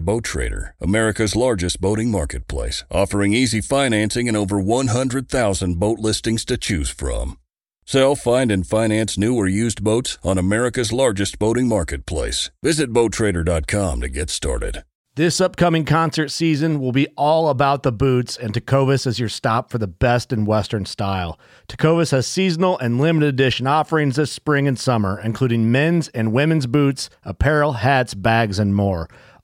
Boat Trader, America's largest boating marketplace, offering easy financing and over 100,000 boat listings to choose from. Sell, find, and finance new or used boats on America's largest boating marketplace. Visit BoatTrader.com to get started. This upcoming concert season will be all about the boots, and Tecovas is your stop for the best in Western style. Tecovas has seasonal and limited edition offerings this spring and summer, including men's and women's boots, apparel, hats, bags, and more.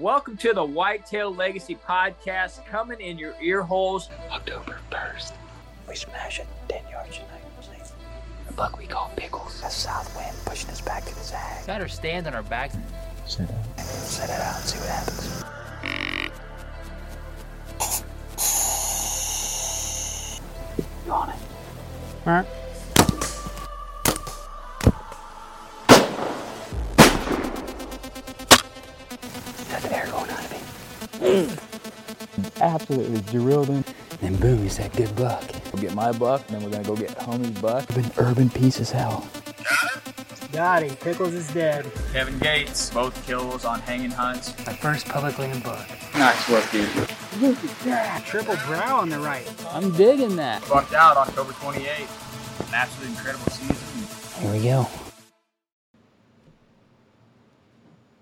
Welcome to the Whitetail Legacy Podcast, coming in your ear holes. October 1st, we smash it 10 yards tonight. The buck we call Pickles. A south wind pushing us back to the zag. Better stand on our backs. Set it out. Set it out and see what happens. You on it? Alright. Got Absolutely drilled him. And boom, he's that good buck. Go get my buck, and then we're gonna go get homie's buck. Urban, urban piece as hell. Got him. Pickles is dead. Kevin Gates, both kills on hanging hunts. My first public land buck. Nice work, dude. Look at that. Triple brow on the right. I'm digging that. Bucked out October 28th. An absolutely incredible season. Here we go.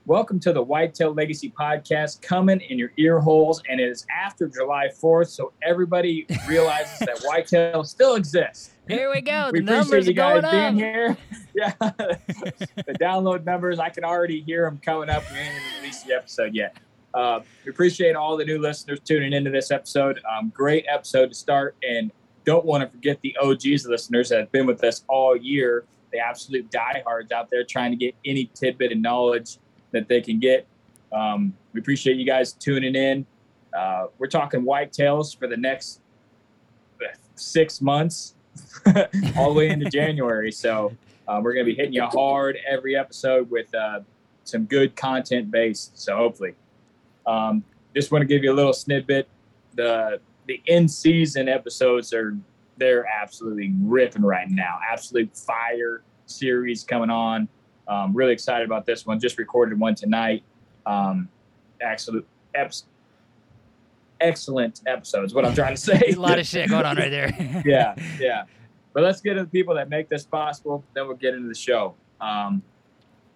Welcome to the Whitetail Legacy Podcast, coming in your ear holes, and it is after July 4th, so everybody realizes that whitetail still exists. Here we go. we The appreciate numbers you are guys going being up. here. Yeah, the download numbers, I can already hear them coming up. We even released the episode yet. Uh, we appreciate all the new listeners tuning into this episode. Um, great episode to start, and don't want to forget the OGs listeners that have been with us all year, the absolute diehards out there trying to get any tidbit of knowledge that they can get. Um, we appreciate you guys tuning in. Uh, we're talking whitetails for the next six months, all the way into January. So uh, we're going to be hitting you hard every episode with uh, some good content based. So hopefully, um, just want to give you a little snippet. The the in season episodes are they're absolutely ripping right now. Absolute fire series coming on. Um, really excited about this one. Just recorded one tonight. Um, absolute, eps- excellent episodes. What I'm trying to say. a lot of shit going on right there. yeah, yeah. But let's get to the people that make this possible. Then we'll get into the show. Um,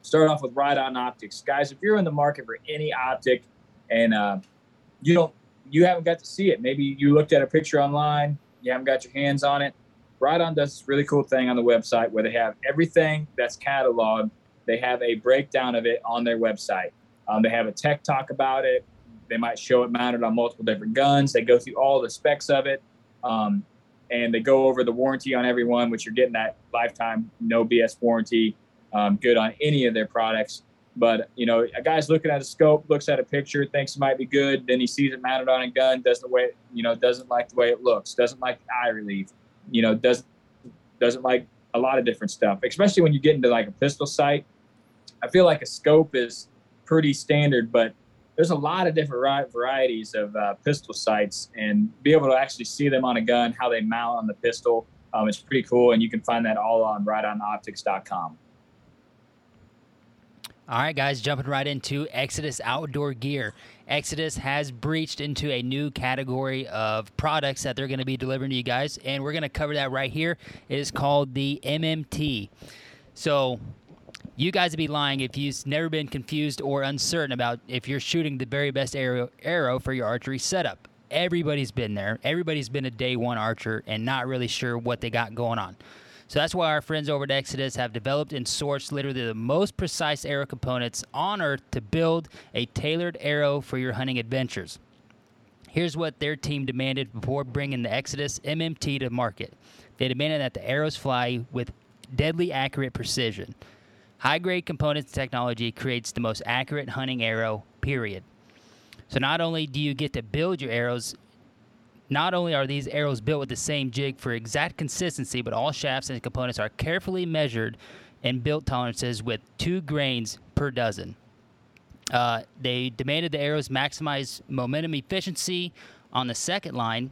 start off with Riton Optics, guys. If you're in the market for any optic, and uh, you don't, you haven't got to see it. Maybe you looked at a picture online, you haven't got your hands on it. Riton does this really cool thing on the website where they have everything that's cataloged. They have a breakdown of it on their website. Um, they have a tech talk about it. They might show it mounted on multiple different guns. They go through all the specs of it. Um, and they go over the warranty on every one, which you're getting that lifetime no BS warranty, um, good on any of their products. But you know, a guy's looking at a scope, looks at a picture, thinks it might be good, then he sees it mounted on a gun, doesn't way you know, doesn't like the way it looks, doesn't like the eye relief, you know, doesn't doesn't like a lot of different stuff, especially when you get into like a pistol sight. I feel like a scope is pretty standard, but there's a lot of different ri- varieties of uh, pistol sights, and be able to actually see them on a gun, how they mount on the pistol. Um, it's pretty cool, and you can find that all on ritonoptics.com. All right, guys, jumping right into Exodus Outdoor Gear. Exodus has breached into a new category of products that they're going to be delivering to you guys, and we're going to cover that right here. It is called the MMT. So, you guys would be lying if you've never been confused or uncertain about if you're shooting the very best arrow, arrow for your archery setup. Everybody's been there. Everybody's been a day one archer and not really sure what they got going on. So that's why our friends over at Exodus have developed and sourced literally the most precise arrow components on earth to build a tailored arrow for your hunting adventures. Here's what their team demanded before bringing the Exodus MMT to market. They demanded that the arrows fly with deadly accurate precision. High grade components technology creates the most accurate hunting arrow, period. So not only do you get to build your arrows not only are these arrows built with the same jig for exact consistency, but all shafts and components are carefully measured and built tolerances with two grains per dozen. Uh, they demanded the arrows maximize momentum efficiency on the second line.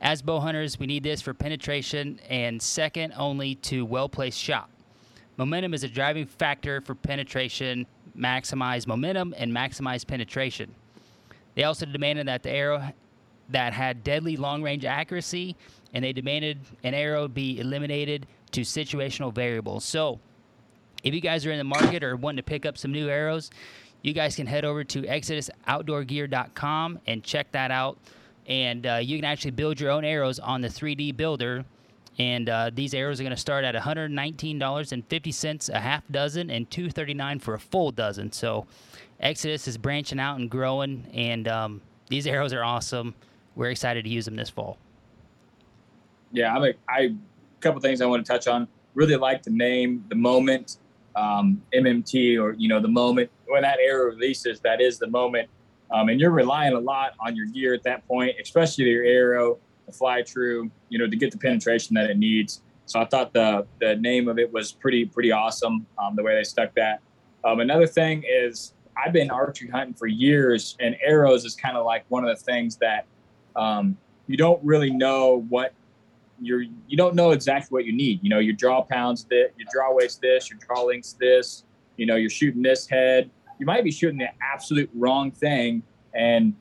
As bow hunters, we need this for penetration and second only to well placed shot. Momentum is a driving factor for penetration, maximize momentum, and maximize penetration. They also demanded that the arrow that had deadly long range accuracy, and they demanded an arrow be eliminated to situational variables. So, if you guys are in the market or wanting to pick up some new arrows, you guys can head over to exodusoutdoorgear.com and check that out. And uh, you can actually build your own arrows on the 3D builder. And uh, these arrows are going to start at $119.50 a half dozen and $239 for a full dozen. So Exodus is branching out and growing, and um, these arrows are awesome we're excited to use them this fall. Yeah, I'm a, I a couple things I want to touch on. Really like the name, the moment, um, MMT, or you know, the moment when that arrow releases. That is the moment, um, and you're relying a lot on your gear at that point, especially your arrow, the fly true, you know, to get the penetration that it needs. So I thought the the name of it was pretty pretty awesome. Um, the way they stuck that. Um, another thing is I've been archery hunting for years, and arrows is kind of like one of the things that um, you don't really know what you're you don't know exactly what you need. You know, your draw pounds this, your draw weights this, your draw lengths this. You know, you're shooting this head. You might be shooting the absolute wrong thing, and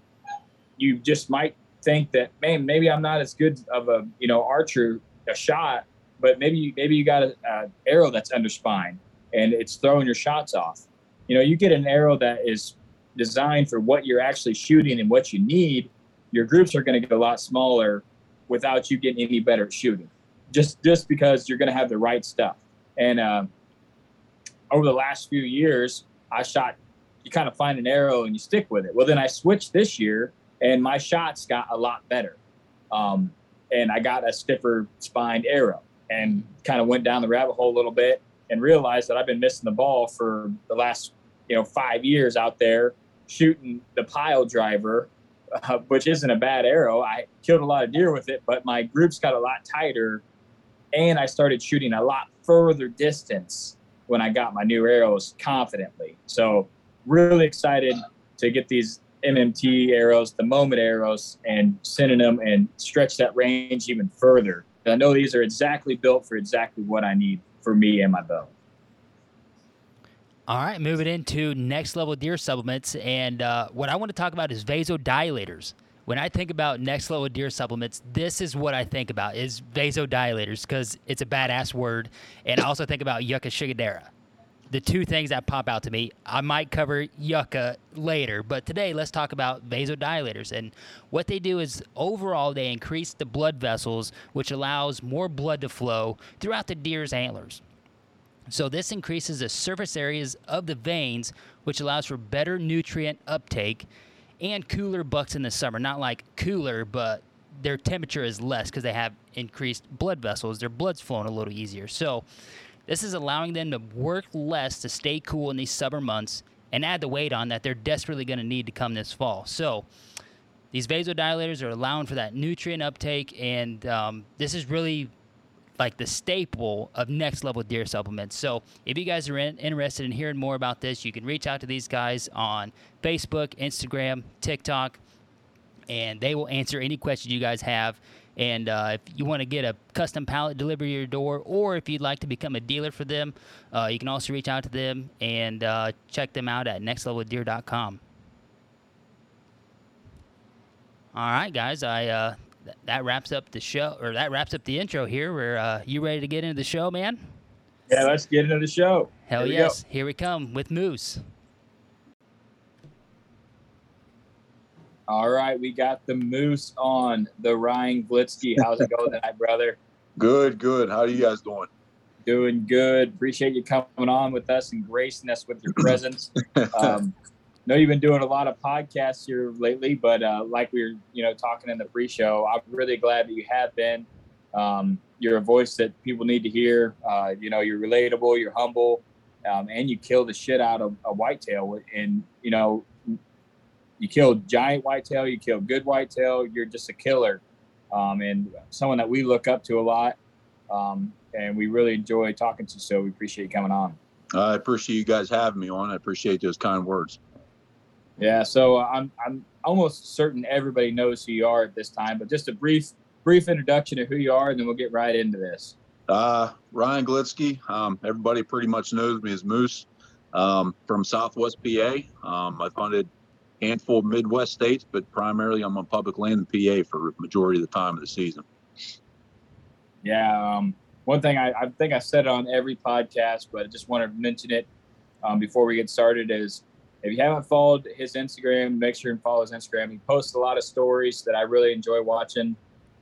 you just might think that, man, maybe I'm not as good of a you know archer a shot, but maybe maybe you got an arrow that's under spine and it's throwing your shots off. You know, you get an arrow that is designed for what you're actually shooting and what you need your groups are going to get a lot smaller without you getting any better at shooting. Just just because you're going to have the right stuff. And uh, over the last few years i shot you kind of find an arrow and you stick with it. Well then i switched this year and my shots got a lot better. Um, and i got a stiffer spined arrow and kind of went down the rabbit hole a little bit and realized that i've been missing the ball for the last you know five years out there shooting the pile driver uh, which isn't a bad arrow. I killed a lot of deer with it, but my groups got a lot tighter, and I started shooting a lot further distance when I got my new arrows confidently. So, really excited to get these MMT arrows, the moment arrows, and sending them and stretch that range even further. I know these are exactly built for exactly what I need for me and my bow. All right, moving into next level deer supplements, and uh, what I want to talk about is vasodilators. When I think about next level deer supplements, this is what I think about is vasodilators because it's a badass word, and I also think about Yucca schidigera. The two things that pop out to me. I might cover Yucca later, but today let's talk about vasodilators. And what they do is overall they increase the blood vessels, which allows more blood to flow throughout the deer's antlers. So this increases the surface areas of the veins, which allows for better nutrient uptake and cooler bucks in the summer. Not like cooler, but their temperature is less because they have increased blood vessels. Their blood's flowing a little easier. So this is allowing them to work less to stay cool in these summer months and add the weight on that they're desperately going to need to come this fall. So these vasodilators are allowing for that nutrient uptake, and um, this is really like the staple of next level deer supplements. So if you guys are in, interested in hearing more about this, you can reach out to these guys on Facebook, Instagram, TikTok, and they will answer any questions you guys have And uh, if you want to get a custom pallet delivered to your door, or if you'd like to become a dealer for them, uh, you can also reach out to them and uh, check them out at nextleveldeer.com. All right, guys. I uh, th- that wraps up the show, or that wraps up the intro here. We're uh, you ready to get into the show, man? Yeah, let's get into the show. Hell Here yes! go. Here we come with Moose. All right, we got the moose on the Ryan Glitsky. How's it going tonight, brother? Good, good. How are you guys doing? Doing good. Appreciate you coming on with us and gracing us with your presence. um, know you've been doing a lot of podcasts here lately, but uh, like we were, you know, talking in the pre-show, I'm really glad that you have been. Um, you're a voice that people need to hear. Uh, you know, you're relatable, you're humble, um, and you kill the shit out of a whitetail. And you know, you kill giant whitetail, you kill good whitetail. You're just a killer, um, and someone that we look up to a lot. Um, and we really enjoy talking to you. So we appreciate you coming on. I appreciate you guys having me on. I appreciate those kind words. Yeah, so uh, I'm I'm almost certain everybody knows who you are at this time, but just a brief brief introduction of who you are, and then we'll get right into this. Uh, Ryan Glitsky. Um, everybody pretty much knows me as Moose um, from Southwest PA. Um, I've hunted a handful of Midwest states, but primarily I'm on public land in PA for majority of the time of the season. Yeah, um, one thing I, I think I said it on every podcast, but I just want to mention it um, before we get started is if you haven't followed his Instagram, make sure and follow his Instagram. He posts a lot of stories that I really enjoy watching.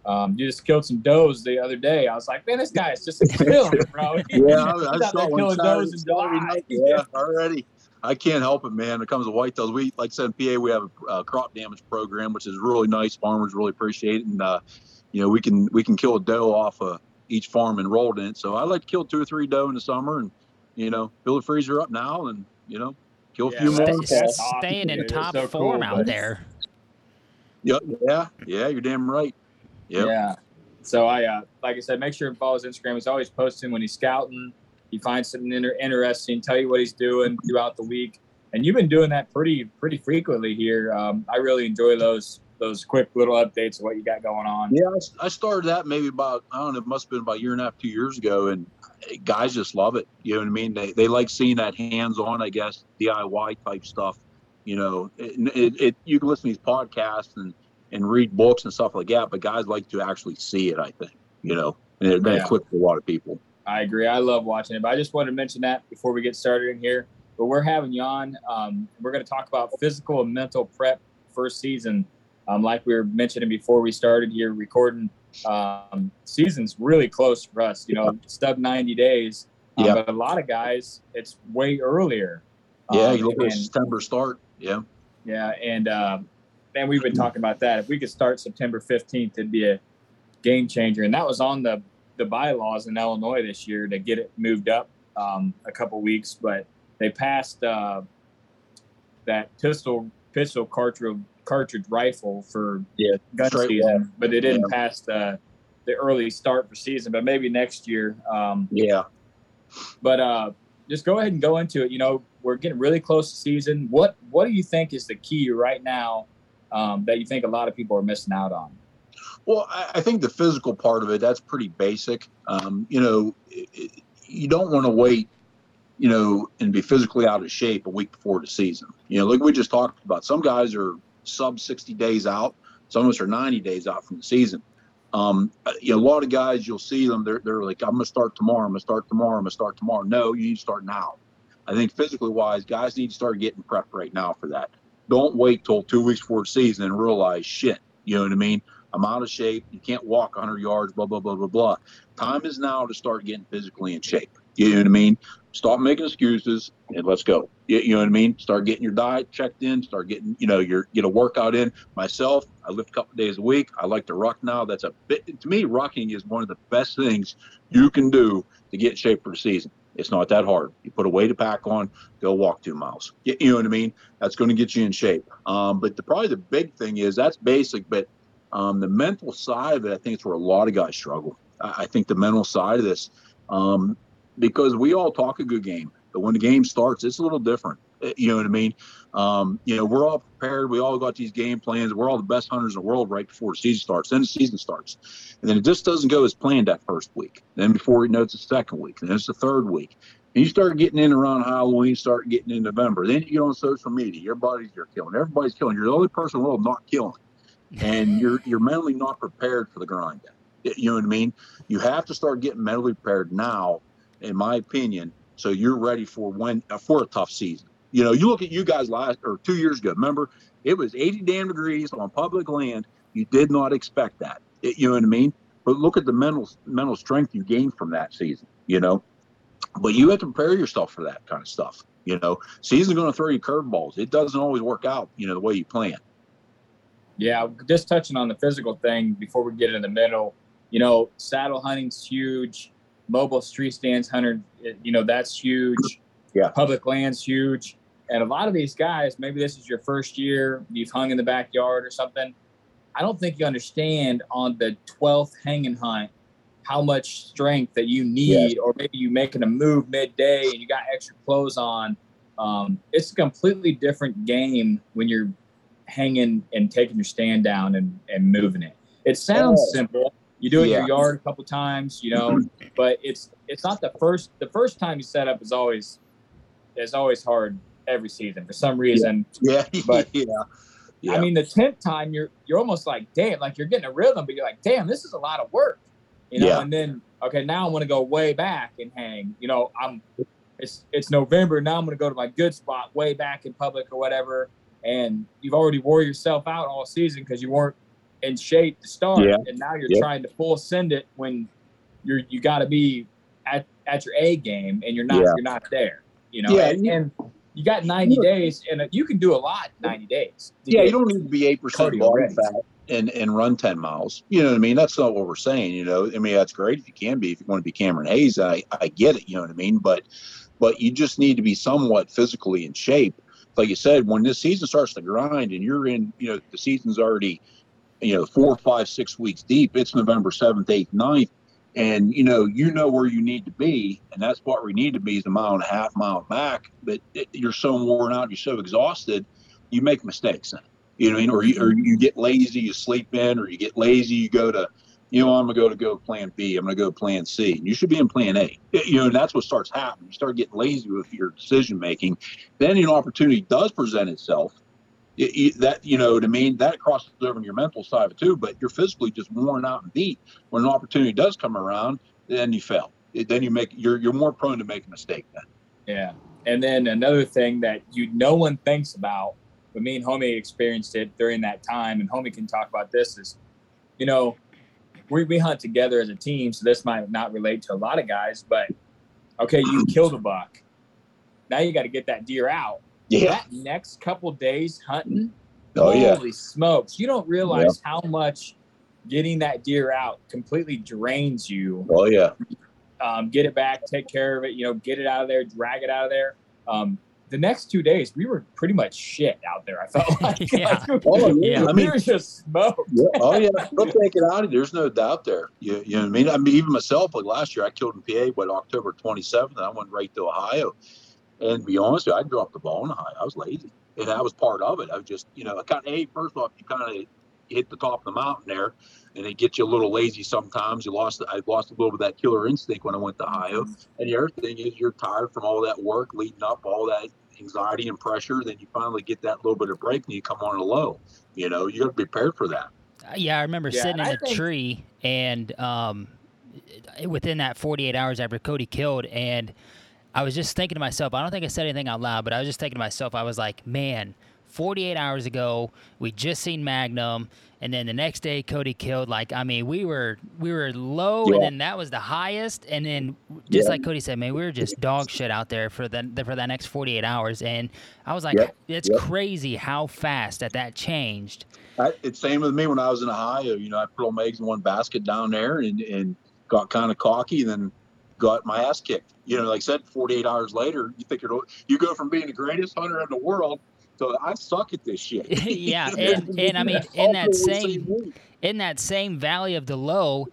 Um, you just killed some does the other day. I was like, man, this guy is just a killer, bro. Yeah, I, I saw one does in July. Yeah, already. I can't help it, man. When it comes to whitetails, we like I said in PA, we have a uh, crop damage program, which is really nice. Farmers really appreciate it, and uh, you know we can we can kill a doe off of each farm enrolled in it. So I like to kill two or three doe in the summer, and you know fill the freezer up now, and you know kill a Yeah, few more. that's- in the awesome, Staying in top so form cool, out but- there. Yeah, yeah, yeah. You're damn right. Yep. Yeah. So I, uh, like I said, make sure and follow his Instagram. He's always posting when he's scouting. He finds something inter- interesting, tell you what he's doing throughout the week, and you've been doing that pretty pretty frequently here. Um, I really enjoy those those quick little updates of what you got going on. Yeah, I started that maybe about I don't know, it must have been about a year and a half, two years ago, and guys just love it. You know what I mean? They they like seeing that hands-on, I guess, DIY type stuff. You know, it, it, it you can listen to these podcasts and and read books and stuff like that, but guys like to actually see it. I think you know, and it, Yeah. for a lot of people. I agree. I love watching it. But I just wanted to mention that before we get started in here. But we're having you on. Um, we're going to talk about physical and mental prep first season. Um, like we were mentioning before we started here recording, um, season's really close for us. You know, stub 90 days. Um, Yeah. But a lot of guys, it's way earlier. Yeah, Um, you look at September start. Yeah, yeah, and um, and we've been talking about that. If we could start September fifteenth, it'd be a game changer. And that was on the the bylaws in Illinois this year to get it moved up um, a couple weeks, but they passed uh, that pistol pistol cartridge cartridge rifle for Yeah, gun season, but they didn't Yeah. pass the the early start for season. But maybe next year. Um, yeah. but uh, just go ahead and go into it. You know, we're getting really close to season. What What do you think is the key right now um, that you think a lot of people are missing out on? Well, I, I think the physical part of it that's pretty basic. Um, you know, it, it, you don't want to wait, you know, and be physically out of shape a week before the season. You know, like we just talked about, some guys are sub sixty days out. Some of us are ninety days out from the season. Um, you know, a lot of guys you'll see them. They're they're like, I'm gonna start tomorrow. I'm gonna start tomorrow. I'm gonna start tomorrow. No, you need to start now. I think physically wise, guys need to start getting prepped right now for that. Don't wait till two weeks before the season and realize shit. You know what I mean? I'm out of shape. You can't walk 100 yards, blah, blah, blah, blah, blah. Time is now to start getting physically in shape. You know what I mean? Stop making excuses and let's go. You, you know what I mean? Start getting your diet checked in, start getting, you know, your, get a workout in. Myself, I lift a couple days a week. I like to rock now. That's a bit, to me, Rocking is one of the best things you can do to get in shape for the season. It's not that hard. You put a weighted pack on, go walk two miles. You, you know what I mean? That's going to get you in shape. Um, but the, probably the big thing is that's basic, but um, the mental side of it, I think it's where a lot of guys struggle. I, I think the mental side of this, um, because we all talk a good game, but when the game starts, it's a little different. Uh, You know what I mean? Um, you know, we're all prepared. We all got these game plans. We're all the best hunters in the world right before the season starts. Then the season starts. And then it just doesn't go as planned that first week. Then before you know it's the second week. Then it's the third week. And you start getting in around Halloween, start getting in November. Then you get on social media. Your buddies are killing. Everybody's killing. You're the only person in the world not killing. And you're you're mentally not prepared for the grind. You know what I mean? You have to start getting mentally prepared now, in my opinion, so you're ready for when uh, for a tough season. You know, you look at you guys last or two years ago. Remember, it was 80 damn degrees on public land. You did not expect that. It- you know what I mean? But look at the mental mental strength you gained from that season. You know, but you have to prepare yourself for that kind of stuff. You know, season's going to throw you curveballs. It doesn't always work out. You know, the way you plan. Yeah, just touching on the physical thing before we get in the middle. You know, saddle hunting's huge. Mobile street stands hunter, you know, that's huge. Yeah. Public land's huge. And a lot of these guys, maybe this is your first year, you've hung in the backyard or something. I don't think you understand on the 12th hanging hunt how much strength that you need, yes. or maybe you making a move midday and you got extra clothes on. Um, it's a completely different game when you're hanging and taking your stand down and, and moving it. It sounds simple. You do it in your yard a couple times, you know, but it's it's not the first the first time you set up is always is always hard every season for some reason. Yeah, But- yeah, yeah. I mean, the tenth time you're you're almost like, damn, like you're getting a rhythm, but you're like, damn, this is a lot of work, you know. Yeah. And then okay, now I'm gonna go way back and hang. You know, I'm it's it's November now. I'm gonna go to my good spot way back in public or whatever, and you've already wore yourself out all season because you weren't in shape to start, Yeah. and now you're Yeah. trying to full send it when you're you got to be at at your A game, and you're not Yeah. you're not there. You know, Yeah, and, you- and you got 90 days, and you can do a lot in 90 days. yeah, you don't need to be eight percent body fat and and run ten miles. You know what I mean? That's not what we're saying. You know, I mean that's great if you can be. If you want to be Cameron Hanes, I I get it. You know what I mean? But but you just need to be somewhat physically in shape. Like you said, when this season starts to grind and you're in, you know, the season's already, you know, four, five, six weeks deep. It's November seventh, eighth, 9th. And you know, you know where you need to be, and that's what we need to be is a mile and a half, mile back. But it, you're so worn out, you're so exhausted, you make mistakes. You know, what I mean? or you, or you get lazy, you sleep in, or you get lazy, you go to, you know, I'm gonna go to go plan B, I'm gonna go plan C. And you should be in plan A. You know, and that's what starts happening. You start getting lazy with your decision making. Then an opportunity does present itself. It, it- that you know what I mean. That crosses over in your mental side of it too. But you're physically just worn out and beat. When an opportunity does come around, then you fail. Then you make you're you're more prone to make a mistake. Then Yeah. And then another thing that you no one thinks about, but me and Homie experienced it during that time, and Homie can talk about this is, you know, we, we hunt together as a team, so this might not relate to a lot of guys, but okay, you killed a buck. Now you got to get that deer out. Yeah, That next couple days hunting, oh yeah, holy smokes, you don't realize how much getting that deer out completely drains you oh yeah, um, get it back, take care of it, you know, get it out of there, drag it out of there. Um, the next two days, we were pretty much shit out there. I felt like, Yeah. like Oh, yeah. I we mean- were just smoked. yeah, oh yeah. They'll take it out of. There's no doubt there. You, you know what I mean? I mean, even myself, like last year, I killed in PA, what October 27th, and I went right to Ohio. And to be honest, with you, I dropped the ball in Ohio. I was lazy, and that was part of it. I was just, you know, I kind of, hey, first off, you kind of hit the top of the mountain there, and it gets you a little lazy sometimes. You lost, I lost a little bit of that killer instinct when I went to Ohio. And the other thing is, you're tired from all that work leading up, all that anxiety and pressure. Then you finally get that little bit of break, and you come on a low. You know, you got to be prepared for that. Uh, Yeah, I remember Yeah, sitting in I a think- tree and um, within that 48 hours after Cody killed, and I was just thinking to myself, I don't think I said anything out loud, but I was just thinking to myself, I was like, man, 48 hours ago, we just seen Magnum, and then the next day Cody killed. Like, I mean, we were we were low, Yeah. and then that was the highest, and then just Yeah. like Cody said, man, we were just dog shit out there for the for that next 48 hours, and I was like, Yep. it's Yep. crazy how fast that that changed. I, it's same with me when I was in Ohio. You know, I put all my eggs in one basket down there and, and got kind of cocky and then got my ass kicked. You know, like I said, 48 hours later, you think you're, oh, you go from being the greatest hunter in the world to I suck at this shit. Yeah, and- and I mean, in that same- in that same valley of the low,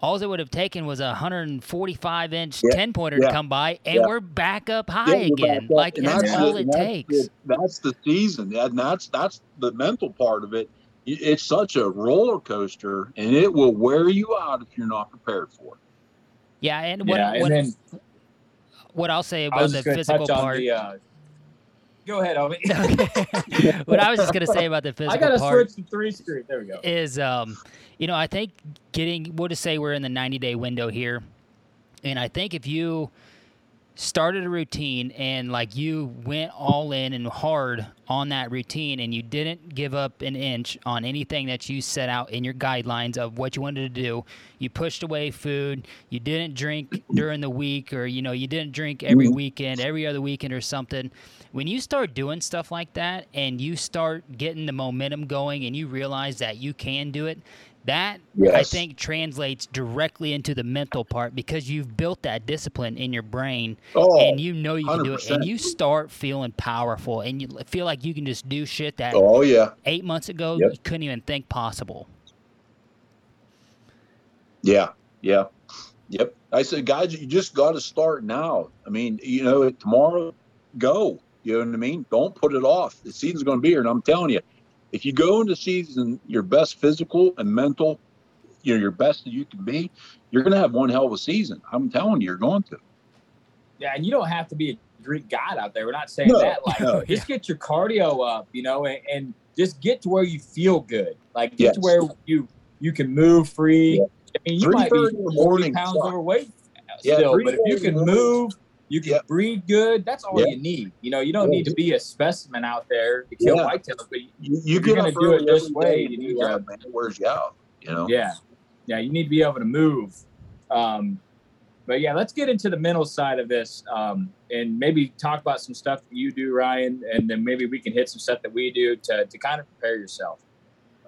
all it would have taken was a 145 inch Yeah, 10 pointer yeah, to come by, and yeah. we're back up high again. up, Like and that's, all it that's takes. that's the season, and that's that's the mental part of it. It's such a roller coaster, and it will wear you out if you're not prepared for it. Yeah, and what, yeah, and what, then what I'll say about the just going to physical part. the. Uh, go ahead, Omi. what I was just gonna say about the physical I got to part switch to three street. There we go. is, um, you know, I think getting. We'll just say we're in the 90 day window here, and I think if you started a routine and like you went all in and hard on that routine and you didn't give up an inch on anything that you set out in your guidelines of what you wanted to do. You pushed away food. You didn't drink during the week or you know you didn't drink every mm-hmm. weekend every other weekend or something. When you start doing stuff like that and you start getting the momentum going and you realize that you can do it that I think translates directly into the mental part because you've built that discipline in your brain Oh, and you know you can do it and you start feeling powerful and you feel like you can just do shit that Oh yeah, eight months ago Yep. you couldn't even think possible. yeah, yeah, yep. I said, guys, you just got to start now. I mean, you know, tomorrow, go. You know what I mean? Don't put it off. The season's going to be here, and I'm telling you, if you go into season your best physical and mental, you know, your best that you can be, you're going to have one hell of a season. I'm telling you, you're going to. Yeah, and you don't have to be a Greek god out there. We're not saying No, that. Like, no. just get your cardio up, you know, and, and just get to where you feel good. Like, get Yes. to where you you can move free. Yeah. I mean, you might be 3:30 in the 40 morning pounds sucks. overweight Yeah, still, but if you can move, you can Yep. breathe good. That's all Yep. you need. You know, you don't Yeah, need to be a specimen out there to kill Yeah. whitetails, but you, you you're gonna do it this way, you need to- man. It wears you out. You know. Yeah, yeah, you need to be able to move. Um, but yeah, let's get into the mental side of this, um, and maybe talk about some stuff that you do, Ryan, and then maybe we can hit some stuff that we do to to kind of prepare yourself.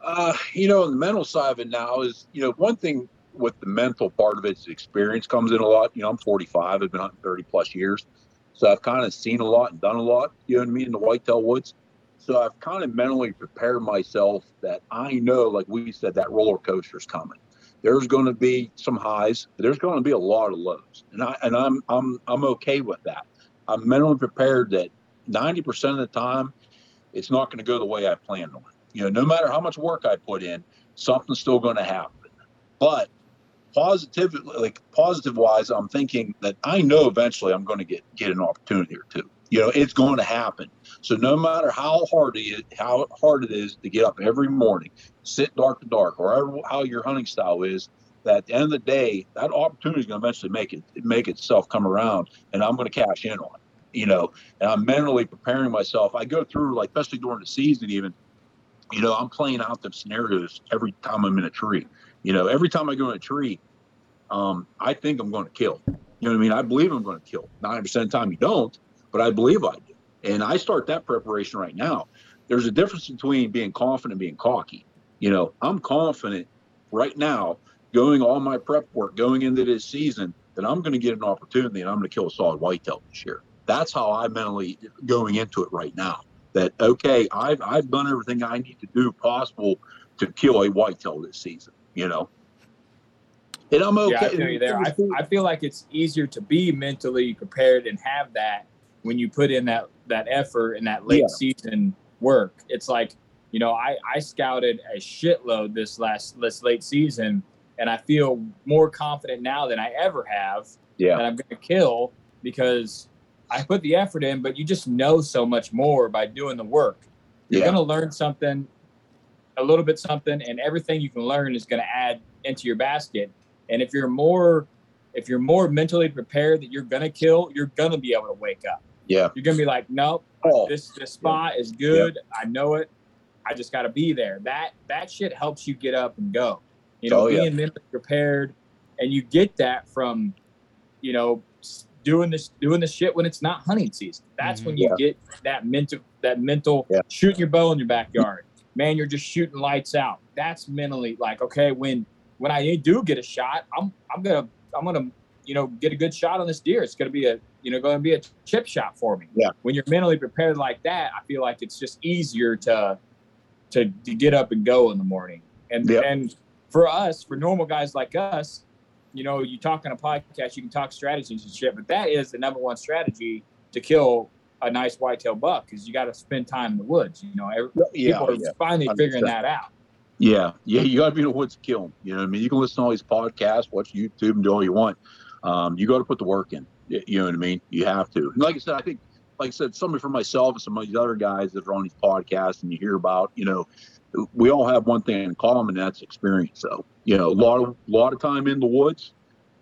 Uh, you know, the mental side of it now is, you know, one thing with the mental part of it is experience comes in a lot. You know, I'm 45, I've been hunting 30 plus years. So I've kind of seen a lot and done a lot, you know what I mean, in the whitetail woods. So I've kind of mentally prepared myself that I know, like we said, that roller coaster is coming. There's going to be some highs, there's going to be a lot of lows, and I and I'm I'm I'm okay with that. I'm mentally prepared that 90% of the time, it's not going to go the way I planned on. You know, no matter how much work I put in, something's still going to happen. But positive, like positive wise, I'm thinking that I know eventually I'm going to get get an opportunity or two. You know, it's going to happen. So no matter how hard it how hard it is to get up every morning, sit dark to dark, or how your hunting style is, that at the end of the day, that opportunity is going to eventually make it make itself come around, and I'm going to cash in on it. You know, and I'm mentally preparing myself. I go through like, especially during the season, even. You know, I'm playing out the scenarios every time I'm in a tree. You know, every time I go in a tree, um, I think I'm going to kill. You know what I mean? I believe I'm going to kill. 90% of the time you don't, but I believe I do. And I start that preparation right now. There's a difference between being confident and being cocky. You know, I'm confident right now, going all my prep work going into this season, that I'm going to get an opportunity and I'm going to kill a solid whitetail this year. That's how I'm mentally going into it right now. That okay, I've I've done everything I need to do possible to kill a whitetail this season. You know, and I'm okay. Yeah, I feel you there. I, I feel like it's easier to be mentally prepared and have that when you put in that that effort and that late Yeah. season work. It's like, you know, I I scouted a shitload this last this late season, and I feel more confident now than I ever have yeah, that I'm going to kill because I put the effort in. But you just know so much more by doing the work. You're yeah, going to learn something, a little bit something, and everything you can learn is going to add into your basket. And if you're more, if you're more mentally prepared that you're going to kill, you're going to be able to wake up. yeah. You're going to be like, nope, Oh, this this spot is good. I know it. I just got to be there. That that shit helps you get up and go. You know, Oh, yeah. being mentally prepared, and you get that from, you know, doing this doing this shit when it's not hunting season. That's when you mm-hmm. Yeah. get that mental that mental Yeah. shooting your bow in your backyard. Man, you're just shooting lights out. That's mentally like okay when when I do get a shot, I'm I'm gonna I'm gonna you know get a good shot on this deer. It's gonna be a you know to be a chip shot for me. Yeah. When you're mentally prepared like that, I feel like it's just easier to to, to get up and go in the morning. And Yep. and for us, for normal guys like us, you know, you talk on a podcast, you can talk strategies and shit, but that is the number one strategy to kill a nice whitetail buck because you got to spend time in the woods. You know, every, Yeah, people are yeah. finally figuring 100%. that out. Yeah, yeah, you got to be in the woods to kill them. You know what I mean? You can listen to all these podcasts, watch YouTube, and do all you want. Um, you got to put the work in. You know what I mean? You have to. And like I said, I think, like I said, somebody for myself and some of these other guys that are on these podcasts and you hear about, you know, we all have one thing in common, and that's experience. So, you know, a lot of, lot of time in the woods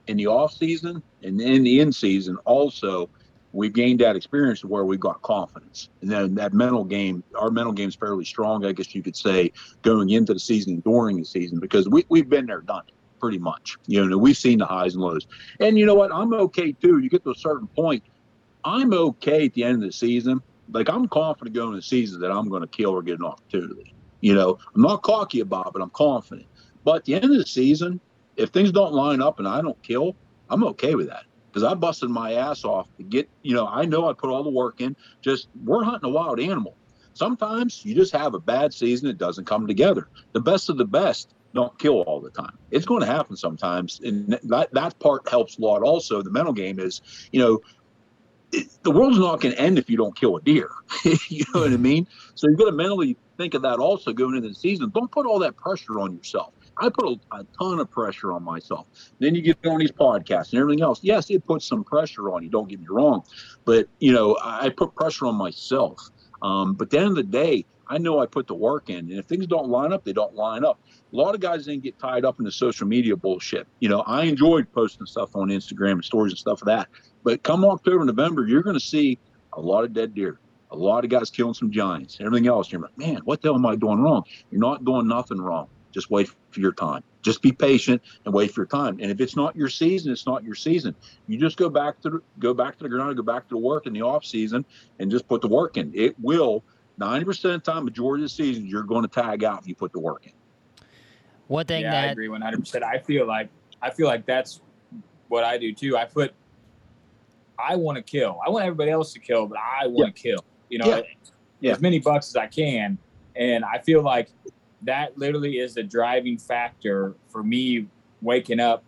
in the off season and in the in season also we've gained that experience to where we've got confidence. And then that mental game our mental game is fairly strong i guess you could say going into the season and during the season because we, we've been there done it pretty much. You know we've seen the highs and lows. And you know what? I'm okay too. You get to a certain point i'm okay at the end of the season. Like i'm confident going into the season that i'm going to kill or get an opportunity. You know i'm not cocky about it but i'm confident. But at the end of the season if things don't line up and I don't kill, I'm okay with that because I busted my ass off to get, you know, I know I put all the work in. Just we're hunting a wild animal. Sometimes you just have a bad season, it doesn't come together. The best of the best don't kill all the time. It's going to happen sometimes. And that, that part helps a lot. Also, the mental game is, you know, it, the world's not going to end if you don't kill a deer. you know what I mm-hmm. mean? So you've got to mentally think of that also going into the season. Don't put all that pressure on yourself. I put a, a ton of pressure on myself. Then you get on these podcasts and everything else. Yes, it puts some pressure on you. Don't get me wrong, but you know I, I put pressure on myself. Um, but at the end of the day, I know I put the work in, and if things don't line up, they don't line up. A lot of guys didn't get tied up in the social media bullshit. You know, I enjoyed posting stuff on Instagram and stories and stuff of that. But come October, November, you're going to see a lot of dead deer, a lot of guys killing some giants, everything else. You're like, man, what the hell am I doing wrong? You're not doing nothing wrong. Just wait for your time. Just be patient and wait for your time. And if it's not your season, it's not your season. You just go back to the, go back to the ground, go back to the work in the off season, and just put the work in. It will ninety percent of the time, majority of the season, you're going to tag out if you put the work in. One thing yeah, that I agree 100. percent I feel like I feel like that's what I do too. I put I want to kill. I want everybody else to kill, but I want to kill. You know, Yeah. Yeah. as many bucks as I can, and I feel like that literally is the driving factor for me waking up.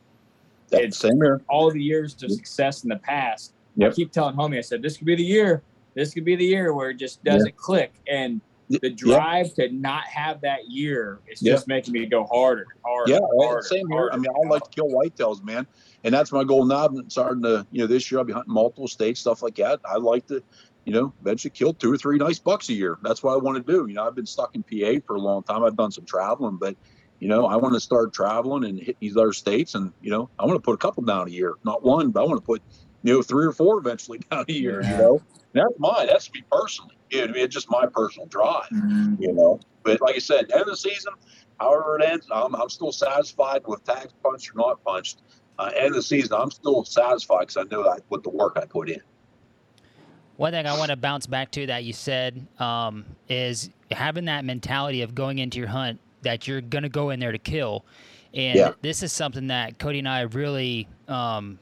It's same here. All the years of success in the past. Yep. I keep telling homie, I said this could be the year. This could be the year where it just doesn't click, and the drive to not have that year is just making me go harder, harder, Yeah, harder. same here. I mean, I like to kill whitetails, man, and that's my goal now. I'm starting to, you know, this year I'll be hunting multiple states, stuff like that. I like to, you know, eventually kill two or three nice bucks a year. That's what I want to do. You know, I've been stuck in PA for a long time. I've done some traveling, but you know, I want to start traveling and hit these other states, and you know, I want to put a couple down a year, not one, but I want to put, you know, three or four eventually down a year. You know, and that's mine. That's me personally. You know, I mean, it's just my personal drive. You know, but like I said, end of the season, however it ends, I'm, I'm still satisfied with tags punched or not punched. Uh, end of the season, I'm still satisfied because I know that with the work I put in. One thing I want to bounce back to that you said um, is having that mentality of going into your hunt that you're going to go in there to kill. And Yeah. this is something that Cody and I really um,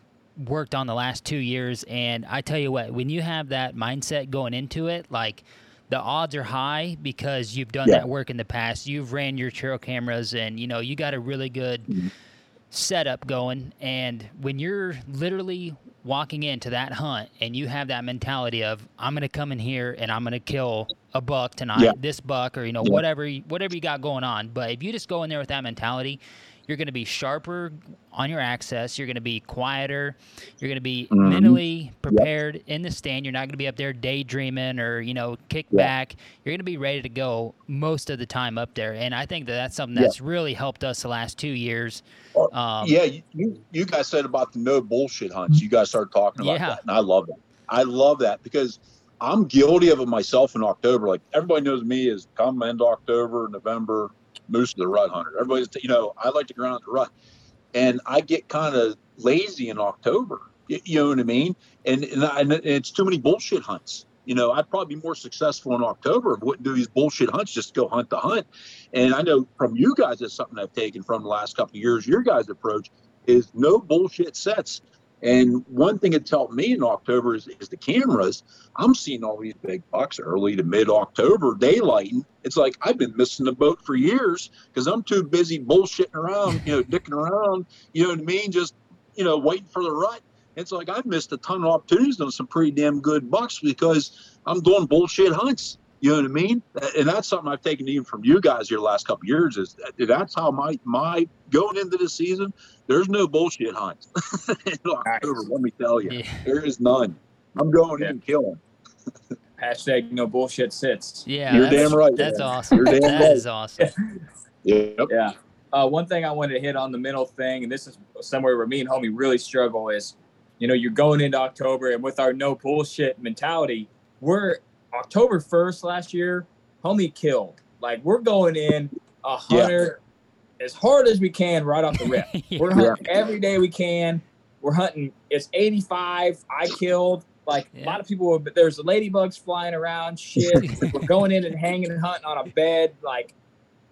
worked on the last two years. And I tell you what, when you have that mindset going into it, like the odds are high because you've done Yeah. that work in the past. You've ran your trail cameras and, you know, you got a really good setup going and when you're literally walking into that hunt and you have that mentality of i'm going to come in here and i'm going to kill a buck tonight Yeah. this buck or you know Yeah. whatever you- whatever you got going on but if you just go in there with that mentality you're going to be sharper on your access you're going to be quieter you're going to be Mhm. mentally prepared in the stand you're not going to be up there daydreaming or you know kick Yeah. back you're going to be ready to go most of the time up there and i think that that's something that's really helped us the last two years um, yeah, you, you guys said about the no bullshit hunts. You guys started talking about Yeah. that, and I love that. I love that because I'm guilty of it myself in October. Like everybody knows me as come end October, November, moose of the rut hunter. Everybody's you know I like to go around the rut, and I get kind of lazy in October. You, know what I mean? And and, I, and it's too many bullshit hunts. You know, I'd probably be more successful in October if wouldn't do these bullshit hunts, just go hunt the hunt. And I know from you guys, that's something I've taken from the last couple of years. Your guys' approach is no bullshit sets. And one thing that's helped me in October is, is the cameras. I'm seeing all these big bucks early to mid October daylighting. It's like I've been missing the boat for years because I'm too busy bullshitting around, you know, dicking around, you know what I mean? Just you know, waiting for the rut. It's like I've missed a ton of opportunities on some pretty damn good bucks because I'm doing bullshit hunts. You know what I mean? And that's something I've taken even from you guys here the last couple of years. Is that, that's how my my going into the season. There's no bullshit hunts in October. Let me tell you, Yeah. there is none. I'm going Yeah. in and killing. Hashtag no bullshit sits. Yeah, You're damn right, That's man. awesome. You're damn That right. is awesome. Yep. Yeah. Uh, one thing I wanted to hit on the mental thing, and this is somewhere where me and homie really struggle is, you know, you're going into October, and with our no bullshit mentality, we're October 1st last year, homie killed. Like we're going in a hunter as hard as we can right off the rip. We're hunting every day we can. We're hunting. It's 85. I killed. Like a lot of people, but there's ladybugs flying around. Shit. We're going in and hanging and hunting on a bed. Like,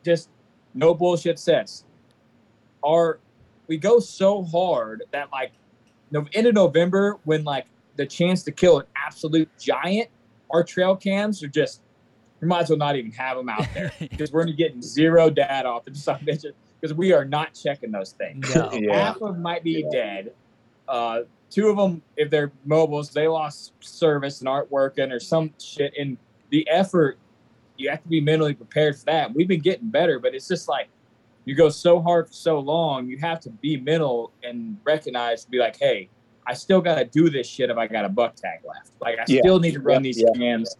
just no bullshit sets. Our we go so hard that like, end of November when like the chance to kill an absolute giant, our trail cams are just. We might as well not even have them out there because we're getting zero data off the son of a bitches because we are not checking those things. No. Yeah. Half of them might be dead. Uh, two of them, if they're mobiles, they lost service and aren't working or some shit. And the effort, you have to be mentally prepared for that. We've been getting better, but it's just like you go so hard for so long, you have to be mental and recognize to be like, hey, I still got to do this shit if I got a buck tag left. Like I Yeah. still need to run Yeah. these cams.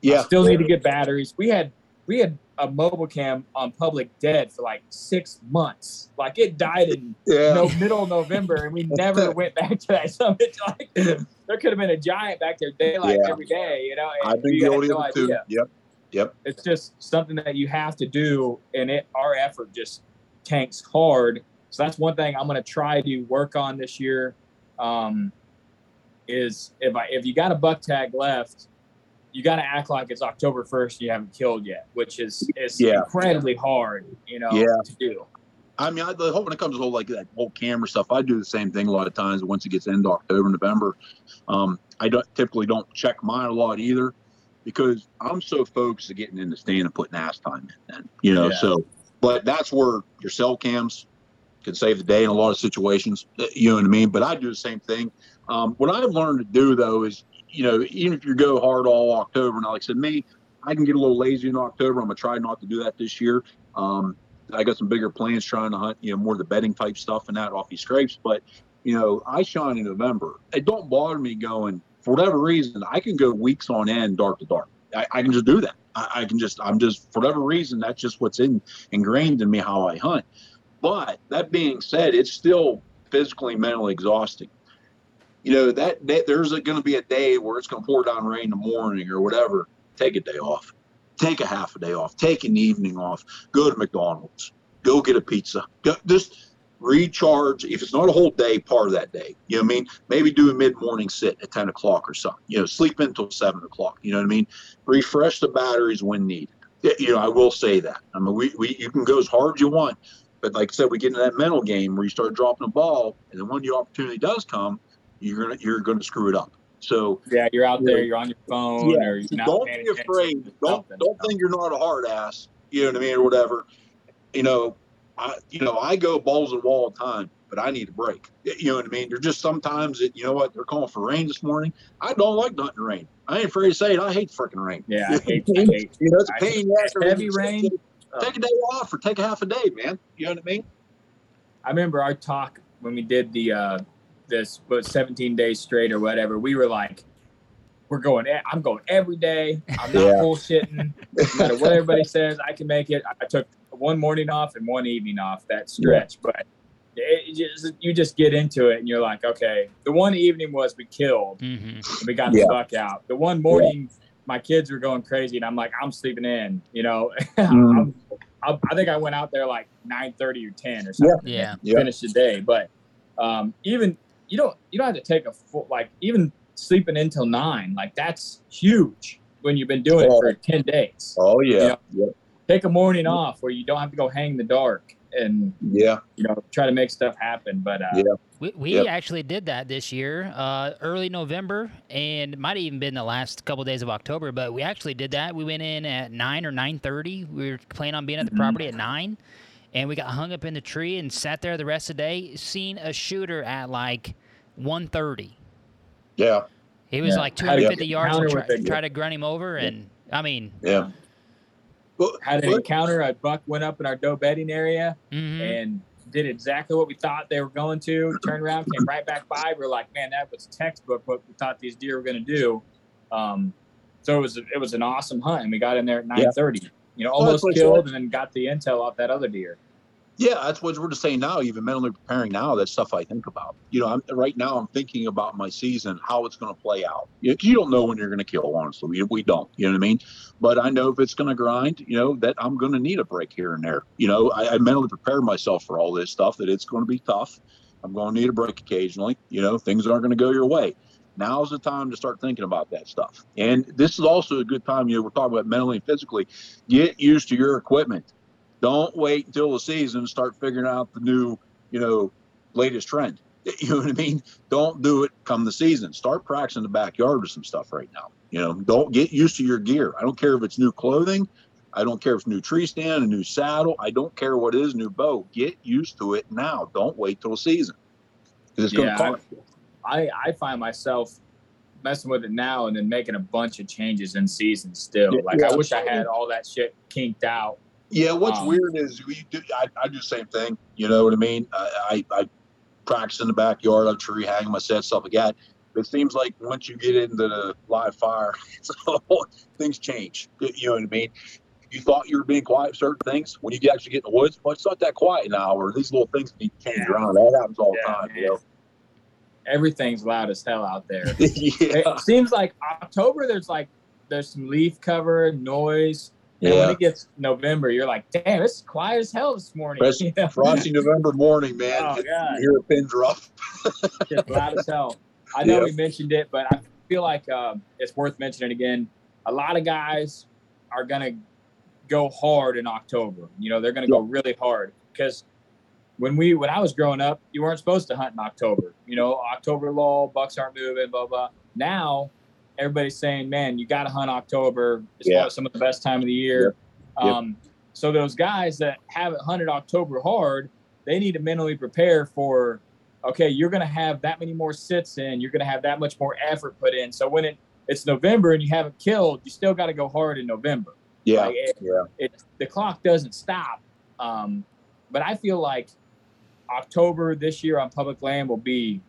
Yeah. I still need to get batteries. We had we had a mobile cam on public dead for like six months. Like it died in Yeah. no, middle of November, and we never went back to that. So it's like there could have been a giant back there daylight Yeah. every day, you know. I've been guilty no of too. Yep. Yep. It's just something that you have to do, and it our effort just tanks hard. So that's one thing I'm going to try to work on this year. Um, is if I if you got a buck tag left, you got to act like it's October 1st. You haven't killed yet, which is is Yeah. incredibly hard, you know, Yeah. to do. I mean, I, the whole when it comes to whole like that whole camera stuff, I do the same thing a lot of times. Once it gets into October, November, um, I don't typically don't check mine a lot either because I'm so focused on getting in the stand and putting ass time in. And, you know, Yeah. so but that's where your cell cams can save the day in a lot of situations. You know what I mean? But I do the same thing. Um, what I've learned to do though is, you know, even if you go hard all October, and like I said, me, I can get a little lazy in October. I'm gonna try not to do that this year. Um, I got some bigger plans trying to hunt, you know, more of the bedding type stuff and that off these scrapes. But, you know, I shine in November. It don't bother me going for whatever reason. I can go weeks on end, dark to dark. I, I can just do that. I, I can just, I'm just, for whatever reason, that's just what's in ingrained in me how I hunt. But that being said, it's still physically, mentally exhausting. You know, that, there's going to be a day where it's going to pour down rain in the morning or whatever. Take a day off. Take a half a day off. Take an evening off. Go to McDonald's. Go get a pizza. Go, just recharge. If it's not a whole day, part of that day. You know what I mean? Maybe do a mid morning sit at 10 o'clock or something. You know, sleep until 7 o'clock. You know what I mean? Refresh the batteries when needed. You know, I will say that. I mean, we, we you can go as hard as you want. But like I said, we get into that mental game where you start dropping the ball, and then when the opportunity does come, you're gonna you're gonna screw it up. So Yeah, you're out there, you're on your phone, yeah, or you're not don't be afraid. Don't something. don't think you're not a hard ass. You know what I mean, or whatever. You know, I you know I go balls to the wall all the time, but I need a break. You know what I mean? There's just sometimes that you know what they're calling for rain this morning. I don't like hunting rain. I ain't afraid to say it. I hate freaking rain. Yeah, I hate, I hate You know, it's a I pain. hate in the ass every heavy rain. Take a day off or take a half a day, man. You know what I mean? I remember our talk when we did the uh this was 17 days straight or whatever. We were like, we're going. I'm going every day. I'm not Yeah. bullshitting. No matter what everybody says, I can make it. I took one morning off and one evening off that stretch, but it it just you just get into it and you're like, okay. The one evening was we killed. hmm and we got Yeah. the buck out. The one morning, my kids were going crazy, and I'm like, I'm sleeping in. You know, Mm. I'm, I, I think I went out there like 9:30 or 10 or something. Yeah. and Yeah. Finished the day, but um, even you don't you don't have to take a full like even sleeping until nine like that's huge when you've been doing it for 10 days. Oh yeah, yeah, Take a morning off where you don't have to go hang in the dark and yeah. you know try to make stuff happen. But uh, Yeah. We, we Yep. actually did that this year, uh, early November, and it might have even been the last couple days of October. But we actually did that. We went in at nine or nine thirty. We were planning on being at the Mhm. property at nine, and we got hung up in the tree and sat there the rest of the day. Seen a shooter at like 130. Yeah. He was Yeah. like How do you 250 yards and try, try to grunt him over. And I mean, Yeah. Well, Had an but- encounter. A buck went up in our doe bedding area mhm. and did exactly what we thought they were going to. Turned around, came right back by. We are like, man, that was textbook what we thought these deer were going to do. Um, so it was it was an awesome hunt, and we got in there at Yeah. nine thirty. You know, almost what killed, and then got the intel off that other deer. Yeah, that's what we're just saying now. Even mentally preparing now, that's stuff I think about. You know, I'm right now. I'm thinking about my season, how it's going to play out. You, you don't know when you're going to kill, honestly. We, we don't. You know what I mean? But I know if it's going to grind, you know, that I'm going to need a break here and there. You know, I, I mentally prepared myself for all this stuff. That it's going to be tough. I'm going to need a break occasionally. You know, things aren't going to go your way. Now's the time to start thinking about that stuff. And this is also a good time. You know, we're talking about mentally and physically. Get used to your equipment. Don't wait until the season to start figuring out the new, you know, latest trend. You know what I mean? Don't do it come the season. Start practicing in the backyard with some stuff right now. You know, don't get used to your gear. I don't care if it's new clothing. I don't care if it's new tree stand, a new saddle. I don't care what it is, new bow. Get used to it now. Don't wait till the season. it's Yeah, you. I I find myself messing with it now and then making a bunch of changes in season still. Yeah, Like I wish I had all that shit kinked out. Yeah, what's Um, weird is we do. I, I do the same thing. You know what I mean? I, I, I practice in the backyard, on tree, hang my set, stuff like that. It seems like once you get into the live fire, things change. You know what I mean? You thought you were being quiet certain things. When you actually get in the woods, well, it's not that quiet now, or these little things need to change around. That happens all the Yeah, time. You know? Everything's loud as hell out there. yeah. It seems like October there's like there's some leaf cover, noise. And when it gets November, you're like, damn, it's quiet as hell this morning. Frosty, You know? frosty November morning, man. Oh, You God. hear a pin drop. Just loud as hell. I know Yeah. we mentioned it, but I feel like um, it's worth mentioning again. A lot of guys are gonna go hard in October. You know, they're gonna go really hard because when we when I was growing up, you weren't supposed to hunt in October. You know, October lull, bucks aren't moving, blah blah. Now everybody's saying, man, you got to hunt October. It's Yeah. probably some of the best time of the year. Yep. Um, so those guys that haven't hunted October hard, they need to mentally prepare for, okay, you're going to have that many more sits in, you're going to have that much more effort put in. So when it it's November and you haven't killed, you still got to go hard in November. Yeah. Like, it, yeah. it the clock doesn't stop. Um, but I feel like October this year on public land will be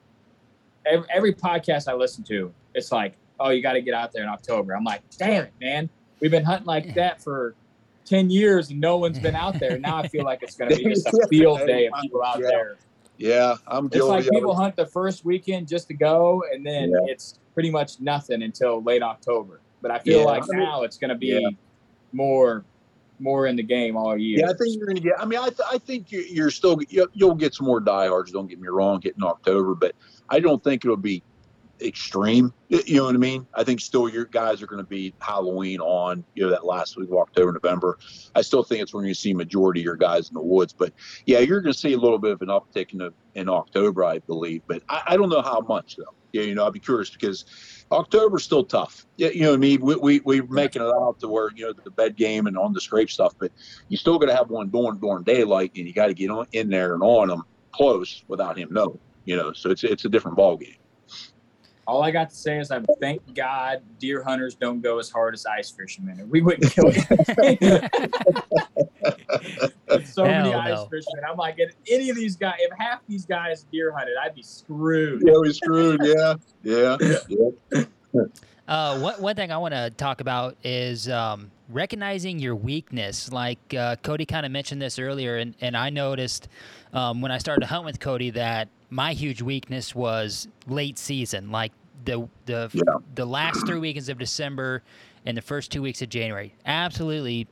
every, every podcast I listen to. It's like, oh, you got to get out there in October. I'm like, damn it, man. We've been hunting like that for ten years and no one's been out there. Now I feel like it's going to be just a field day of people out Yeah. there. Yeah, I'm It's like people hunt the first weekend just to go, and then Yeah. it's pretty much nothing until late October. But I feel Yeah. like now it's going to be Yeah. more, more in the game all year. Yeah, I think you're going to get. I mean, I, th- I think you- you're still you'll, you'll get some more diehards. Don't get me wrong, getting October, but I don't think it'll be extreme. You know what I mean? I think still your guys are going to be Halloween on. You know that last week of October, November. I still think it's when you see majority of your guys in the woods. But yeah, you're going to see a little bit of an uptick in the, in October, I believe. But I, I don't know how much though. Yeah, you know, I'd be curious because October's still tough. Yeah, you know what I mean. We we we're making it out to where you know the bed game and on the scrape stuff, but you still got to have one during during daylight, and you got to get on in there and on them close without him knowing. You know, so it's it's a different ball game. All I got to say is I thank God deer hunters don't go as hard as ice fishermen. and We wouldn't kill so many Hell ice fishermen. I'm like, if any of these guys, if half these guys deer hunted, I'd be screwed. Yeah, we screwed. Yeah, yeah, yeah. Uh, one, one thing I want to talk about is um, recognizing your weakness. Like uh, Cody kind of mentioned this earlier, and, and I noticed um, when I started to hunt with Cody that my huge weakness was late season, like the the Yeah. the last three weekends of December and the first two weeks of January. Absolutely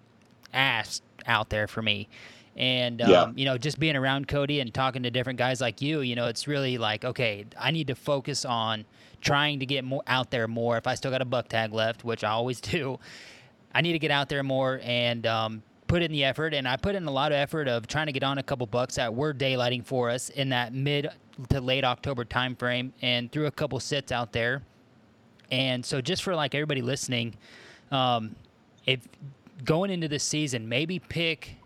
ass out there for me. And um, Yeah. you know, just being around Cody and talking to different guys like you, you know, it's really like, okay, I need to focus on trying to get more out there more. If I still got a buck tag left, which I always do, I need to get out there more and um, put in the effort. And I put in a lot of effort of trying to get on a couple bucks that were daylighting for us in that mid to late October timeframe and threw a couple sits out there. And so, just for like everybody listening, um, if going into this season, maybe pick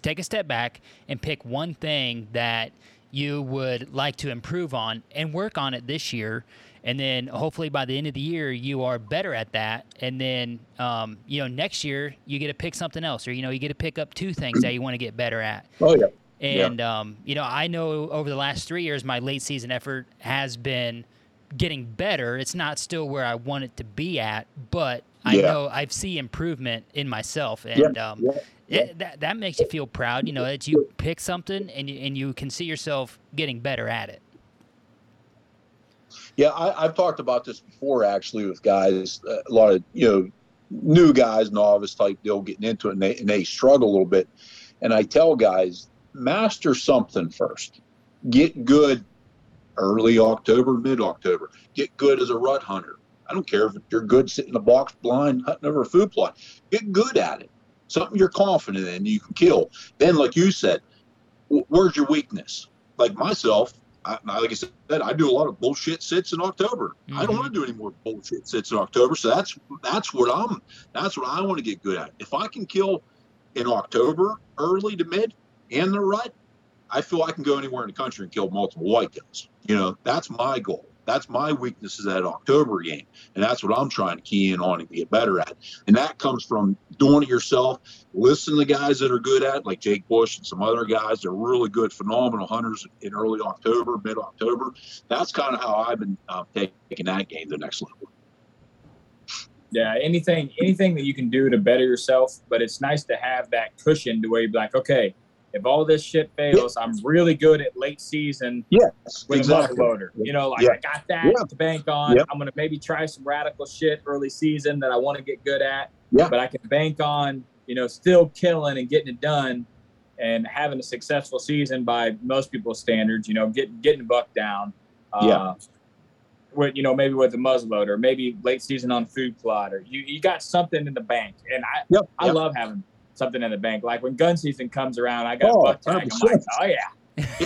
take a step back and pick one thing that you would like to improve on and work on it this year. And then hopefully by the end of the year, you are better at that. And then, um, you know, next year you get to pick something else or, you know, you get to pick up two things that you want to get better at. Oh yeah. And um, you know, I know over the last three years, my late season effort has been getting better. It's not still where I want it to be at, but I Yeah. know I see improvement in myself, Yeah, and um, yeah, It, that that makes you feel proud. You know that you pick something and you, and you can see yourself getting better at it. Yeah, I, I've talked about this before actually with guys, uh, a lot of you know new guys, novice type deal, getting into it, and they and they struggle a little bit. And I tell guys, master something first. Get good early October, mid October. Get good as a rut hunter. I don't care if you're good sitting in a box blind hunting over a food plot. Get good at it. Something you're confident in, you can kill. Then, like you said, where's your weakness? Like myself, I, like I said, I do a lot of bullshit sits in October. I don't mm-hmm. want to do any more bullshit sits in October. So that's that's what I'm. That's what I want to get good at. If I can kill in October, early to mid, and the rut, I feel I can go anywhere in the country and kill multiple white whitetails. You know, that's my goal. That's my weakness is that October game, and that's what I'm trying to key in on and get better at. And that comes from doing it yourself. Listen to guys that are good at, it, like Jake Bush and some other guys. They're really good, phenomenal hunters in early October, mid October. That's kind of how I've been uh, taking that game to the next level. Yeah, anything anything that you can do to better yourself, but it's nice to have that cushion to where you're like, okay, if all this shit fails, I'm really good at late season Yes, with exactly. a muzzle loader. You know, like Yeah. I got that Yeah. to bank on. I'm gonna maybe try some radical shit early season that I want to get good at. Yeah. But I can bank on, you know, still killing and getting it done and having a successful season by most people's standards, you know, getting getting buck down. Uh, Yeah. with you know maybe with a muzzleloader, maybe late season on food plot, or you you got something in the bank, and I Yep, I yep. love having something in the bank. Like when gun season comes around, I got Oh, a buck tag. I'm like, oh yeah,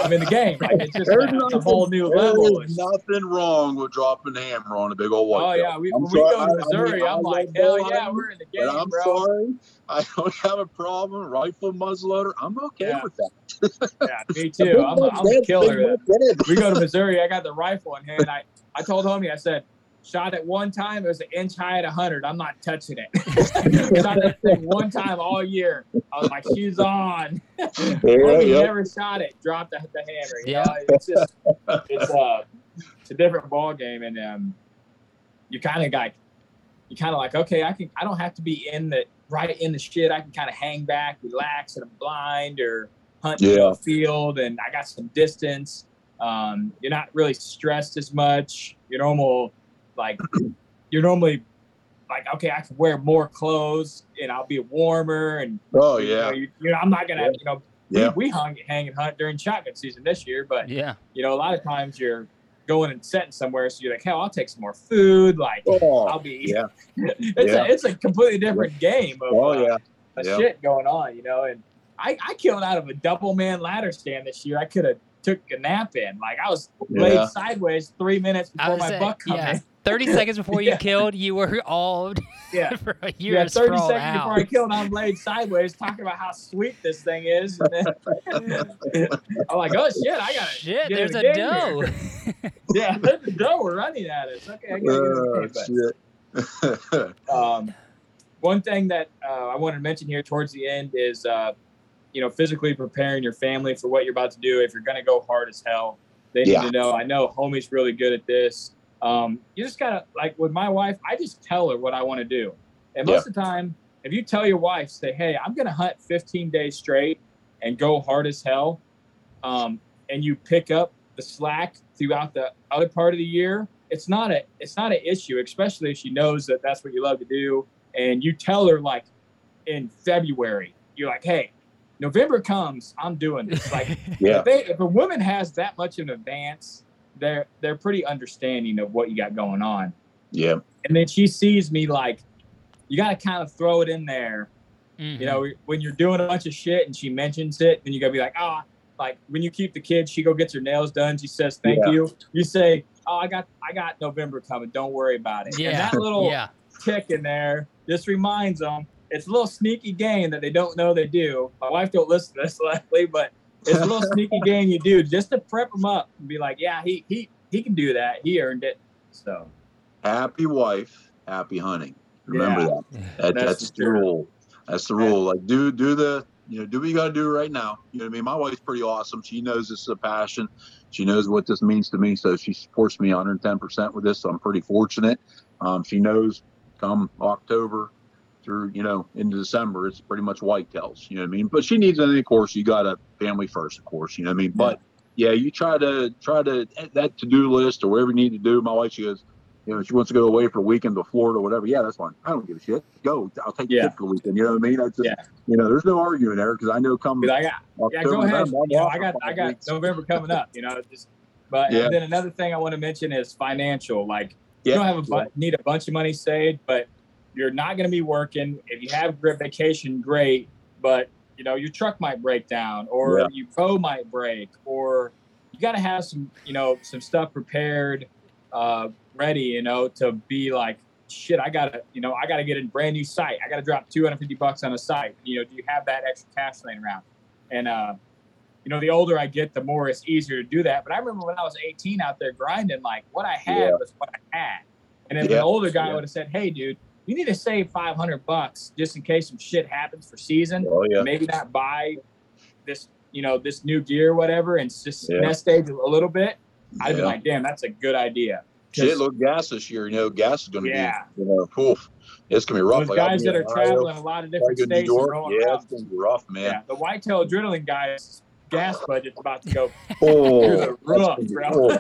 I'm in the game. Like it's just There's a, it's a nothing- whole new level. is nothing wrong with dropping a hammer on a big old white. Oh yeah, we, we sorry, go to mean, Missouri, I I'm love like, hell bow yeah, we're in the game, I'm bro. sorry, I don't have a problem. Rifle muzzleloader, I'm okay Yeah. with that. Yeah, me too. I'm a, I'm a killer. we go to Missouri. I got the rifle in hand. I, I told homie, I said, shot it one time. It was an inch high at 100. I'm not touching it. shot that thing one time all year. I was like, she's on. homie yeah. never shot it. Dropped the, the hammer. You Yeah. know? It's just, it's, uh, it's a different ball game. And um, you kind of got, you kind of like, okay, I can, I don't have to be in the, right in the shit. I can kind of hang back, relax, and I'm blind or hunt in Yeah. the field. And I got some distance. Um, you're not really stressed as much. You're normal, like you're normally like, okay, I can wear more clothes and I'll be warmer. And Oh you know, yeah, you, you know I'm not gonna, Yeah. you know, yeah. we, we hung, hang and hunt during shotgun season this year, but Yeah. you know, a lot of times you're going and setting somewhere, so you're like, hell, I'll take some more food. Like Oh, I'll be, yeah. it's Yeah. a it's a completely different game of Oh uh, yeah. of Yeah. shit going on, you know. And I, I killed out of a double man ladder stand this year. I could have took a nap in. Like I was laid sideways three minutes before my saying, buck come yeah. in. 30 seconds before you Yeah. killed, you were all Yeah. for a year Yeah, 30 seconds out. before I killed, I'm laid sideways talking about how sweet this thing is. And then I'm like, oh shit, I got to Shit, there's a game doe. Yeah, there's a doe. We're running at us. Okay, I got to Oh, get in the game. But, shit. um, one thing that uh, I wanted to mention here towards the end is, uh, you know, physically preparing your family for what you're about to do. If you're going to go hard as hell, they need Yeah. to know. I know homie's really good at this. Um, you just gotta like with my wife. I just tell her what I want to do, and most of the time, if you tell your wife, say, "Hey, I'm to hunt 15 days straight and go hard as hell," um, and you pick up the slack throughout the other part of the year, it's not a it's not an issue, especially if she knows that that's what you love to do, and you tell her like in February, you're like, "Hey, November comes, I'm doing this." Like, Yeah. if, they, if a woman has that much in advance, they're they're pretty understanding of what you got going on, Yeah. and then she sees me like, you got to kind of throw it in there Mhm. you know, when you're doing a bunch of shit and she mentions it, then you gotta be like, ah, like when you keep the kids, she go gets her nails done. She says, thank Yeah. you. You say, oh, I got, I got November coming. Don't worry about it. Yeah. And that little yeah. tick in there just reminds them, it's a little sneaky game that they don't know they do. My wife don't listen to this likely, but it's a little sneaky game you do just to prep them up and be like, yeah, he he he can do that. He earned it. So happy wife, happy hunting. Remember Yeah. that. that. That's That's, the truth. rule. That's the rule. Like do do the you know do what you got to do right now. You know what I mean. My wife's pretty awesome. She knows this is a passion. She knows what this means to me, so she supports me 110 percent with this. So I'm pretty fortunate. Um, she knows come October through you know into December, it's pretty much whitetails. You know what I mean. But she needs anything. Of course, you got a family first, of course. You know what I mean. But yeah, you try to try to that to do list or whatever you need to do. My wife, she goes, you know, she wants to go away for a weekend to Florida or whatever. Yeah, that's fine. I don't give a shit. Go. I'll take Yeah. the kid for the weekend. You know what I mean? Just, Yeah. you know, there's no arguing there because I know come Be like, yeah, yeah, go ahead. You know, I got I got weeks. November coming up. You know, just but Yeah. and then another thing I want to mention is financial. Like Yeah, you don't have a bu- need a bunch of money saved, but you're not going to be working. If you have a great vacation, great. But you know your truck might break down, or Yeah. your bow might break, or you got to have some you know some stuff prepared, uh, ready. You know to be like shit. I gotta you know I gotta get a brand new sight. I gotta drop 250 bucks on a sight. You know, do you have that extra cash laying around? And uh, you know, the older I get, the more it's easier to do that. But I remember when I was 18 out there grinding, like what I had Yeah. was what I had. And if Yeah, an older guy would have said, "Hey, dude, you need to save 500 bucks just in case some shit happens for season. Oh yeah. Maybe not buy this, you know, this new gear, or whatever, and just Yeah. nest egg a little bit." I'd be like, "Damn, that's a good idea. Shit, look, gas this year. You know, gas is going to Yeah. be, you know, poof. It's going to be rough. Those Like, guys that are Ohio, traveling a lot of different New states York. Yeah, around. it's going to be rough, man. Yeah, the whitetail adrenaline guys gas budget's about to go Oh, through the roof, bro.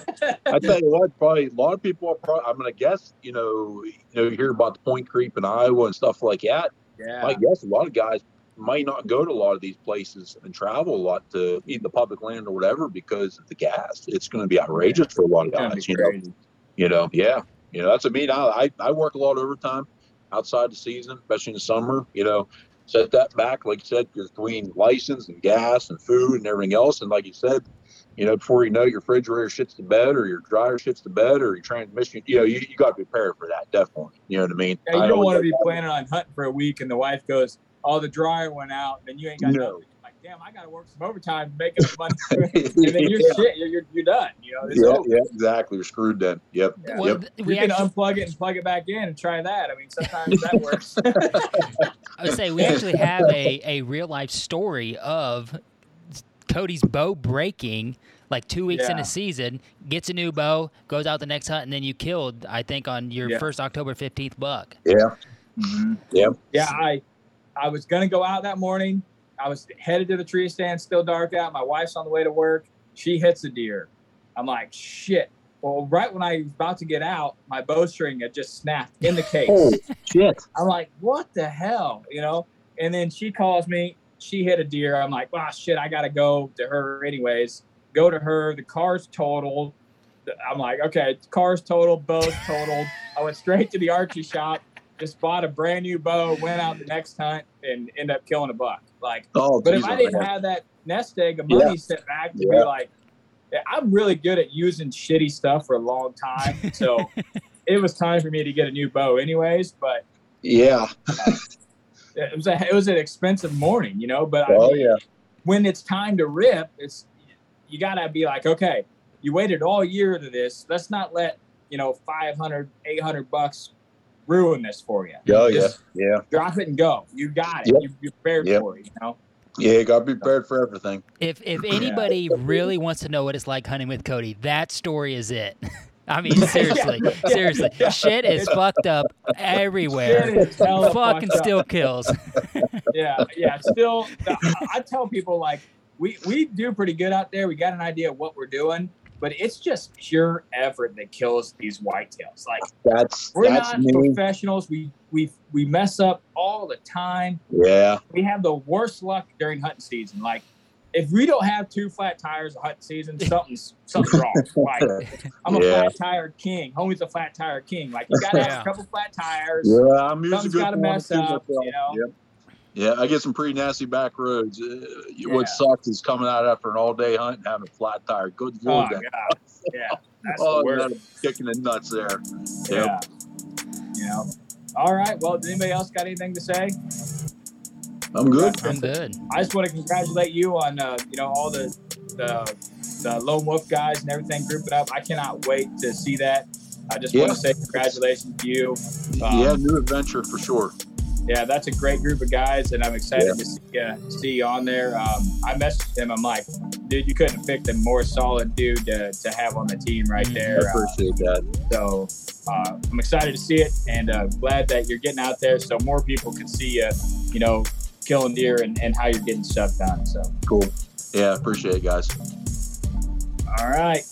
I tell you what, probably a lot of people are probably, I'm going to guess, you know, you know, you hear about the point creep in Iowa and stuff like that. yeah. I guess a lot of guys might not go to a lot of these places and travel a lot to either the public land or whatever because of the gas. It's going to be outrageous for a lot of guys. You know, crazy. you know, yeah, you know, that's a mean. I, I I work a lot of overtime outside the season, especially in the summer. You know, set that back, like you said, between license and gas and food and everything else. And like you said, you know, before you know, it, your refrigerator shits the bed or your dryer shits the bed or your transmission. You know, you, you got to be prepared for that. Definitely. You know what I mean? Yeah, you I don't want to be planning on hunting for a week and the wife goes, "Oh, the dryer went out," and you ain't got No. nothing. You're like, damn, I got to work some overtime to make enough money, and then you're Yeah. shit. You're, you're you're done. You know, yeah, yeah, exactly. You're screwed then. Yep. Yeah. Well, Yep. th- You we can unplug it and plug it back in and try that. I mean, sometimes that works. I would say we actually have a, a real life story of Cody's bow breaking like two weeks in Yeah. a season, gets a new bow, goes out the next hunt, and then you killed, I think, on your Yeah. first October 15th buck. Yeah. Mm-hmm. Yep. Yeah, I I was gonna go out that morning. I was headed to the tree stand, still dark out. My wife's on the way to work. She hits a deer. I'm like, shit. Well, right when I was about to get out, my bowstring had just snapped in the case. Oh shit. I'm like, what the hell, you know? And then she calls me. She hit a deer. I'm like, wow, shit, I gotta go to her anyways. Go to her. The car's totaled. I'm like, okay, car's totaled, bow's totaled. I went straight to the archery shop, just bought a brand new bow, went out the next hunt, and end up killing a buck. Like, Oh, but if I oh, didn't have that nest egg of Yeah. money set back to be like, I'm really good at using shitty stuff for a long time. So it was time for me to get a new bow, anyways. But Yeah. Uh, it was a it was an expensive morning, you know. But I Oh mean, yeah. when it's time to rip, it's you gotta be like, okay, you waited all year to this. Let's not let you know 500, 800 bucks ruin this for you. Oh yeah. Just Yeah. drop it and go. You got it. Yep. You, you're prepared Yep. for it. You know. Yeah. You got to be prepared for everything. If if anybody really wants to know what it's like hunting with Cody, that story is it. I mean, seriously, Yeah. seriously, Yeah. shit is It's- fucked up Shit everywhere. is Fucking fucked up. still kills. yeah, yeah. Still, I, I tell people like we we do pretty good out there. We got an idea of what we're doing, but it's just pure effort that kills these whitetails. Like That's we're that's not me. professionals. We we we mess up all the time. Yeah. We have the worst luck during hunting season. Like if we don't have two flat tires a hunting season, something's something's wrong. Like I'm a Yeah. flat tire king. Homie's a flat tire king. Like you gotta have Yeah. a couple flat tires. Yeah. I'm using Something's good gotta mess up, you know? Yep. Yeah, I get some pretty nasty back roads. Uh, What sucks is coming out after an all day hunt and having a flat tire. Good Oh god. Yeah. That's oh, the worst. kicking the nuts there. Yeah. Yep. You know. All right. Well, does anybody else got anything to say? I'm good. I'm good. I just want to congratulate you on uh, you know all the the the lone wolf guys and everything grouping up. I cannot wait to see that. I just want to say congratulations to you. Um, yeah, new adventure for sure. Yeah, that's a great group of guys, and I'm excited to see, uh, see you on there. Um, I messaged him. I'm like, dude, you couldn't have picked a more solid dude to, to have on the team right I there. Uh, appreciate that. so uh, I'm excited to see it, and uh, glad that you're getting out there so more people can see you, you know, killing deer and, and how you're getting stuff done. So, Cool. Yeah, appreciate it, guys. all right,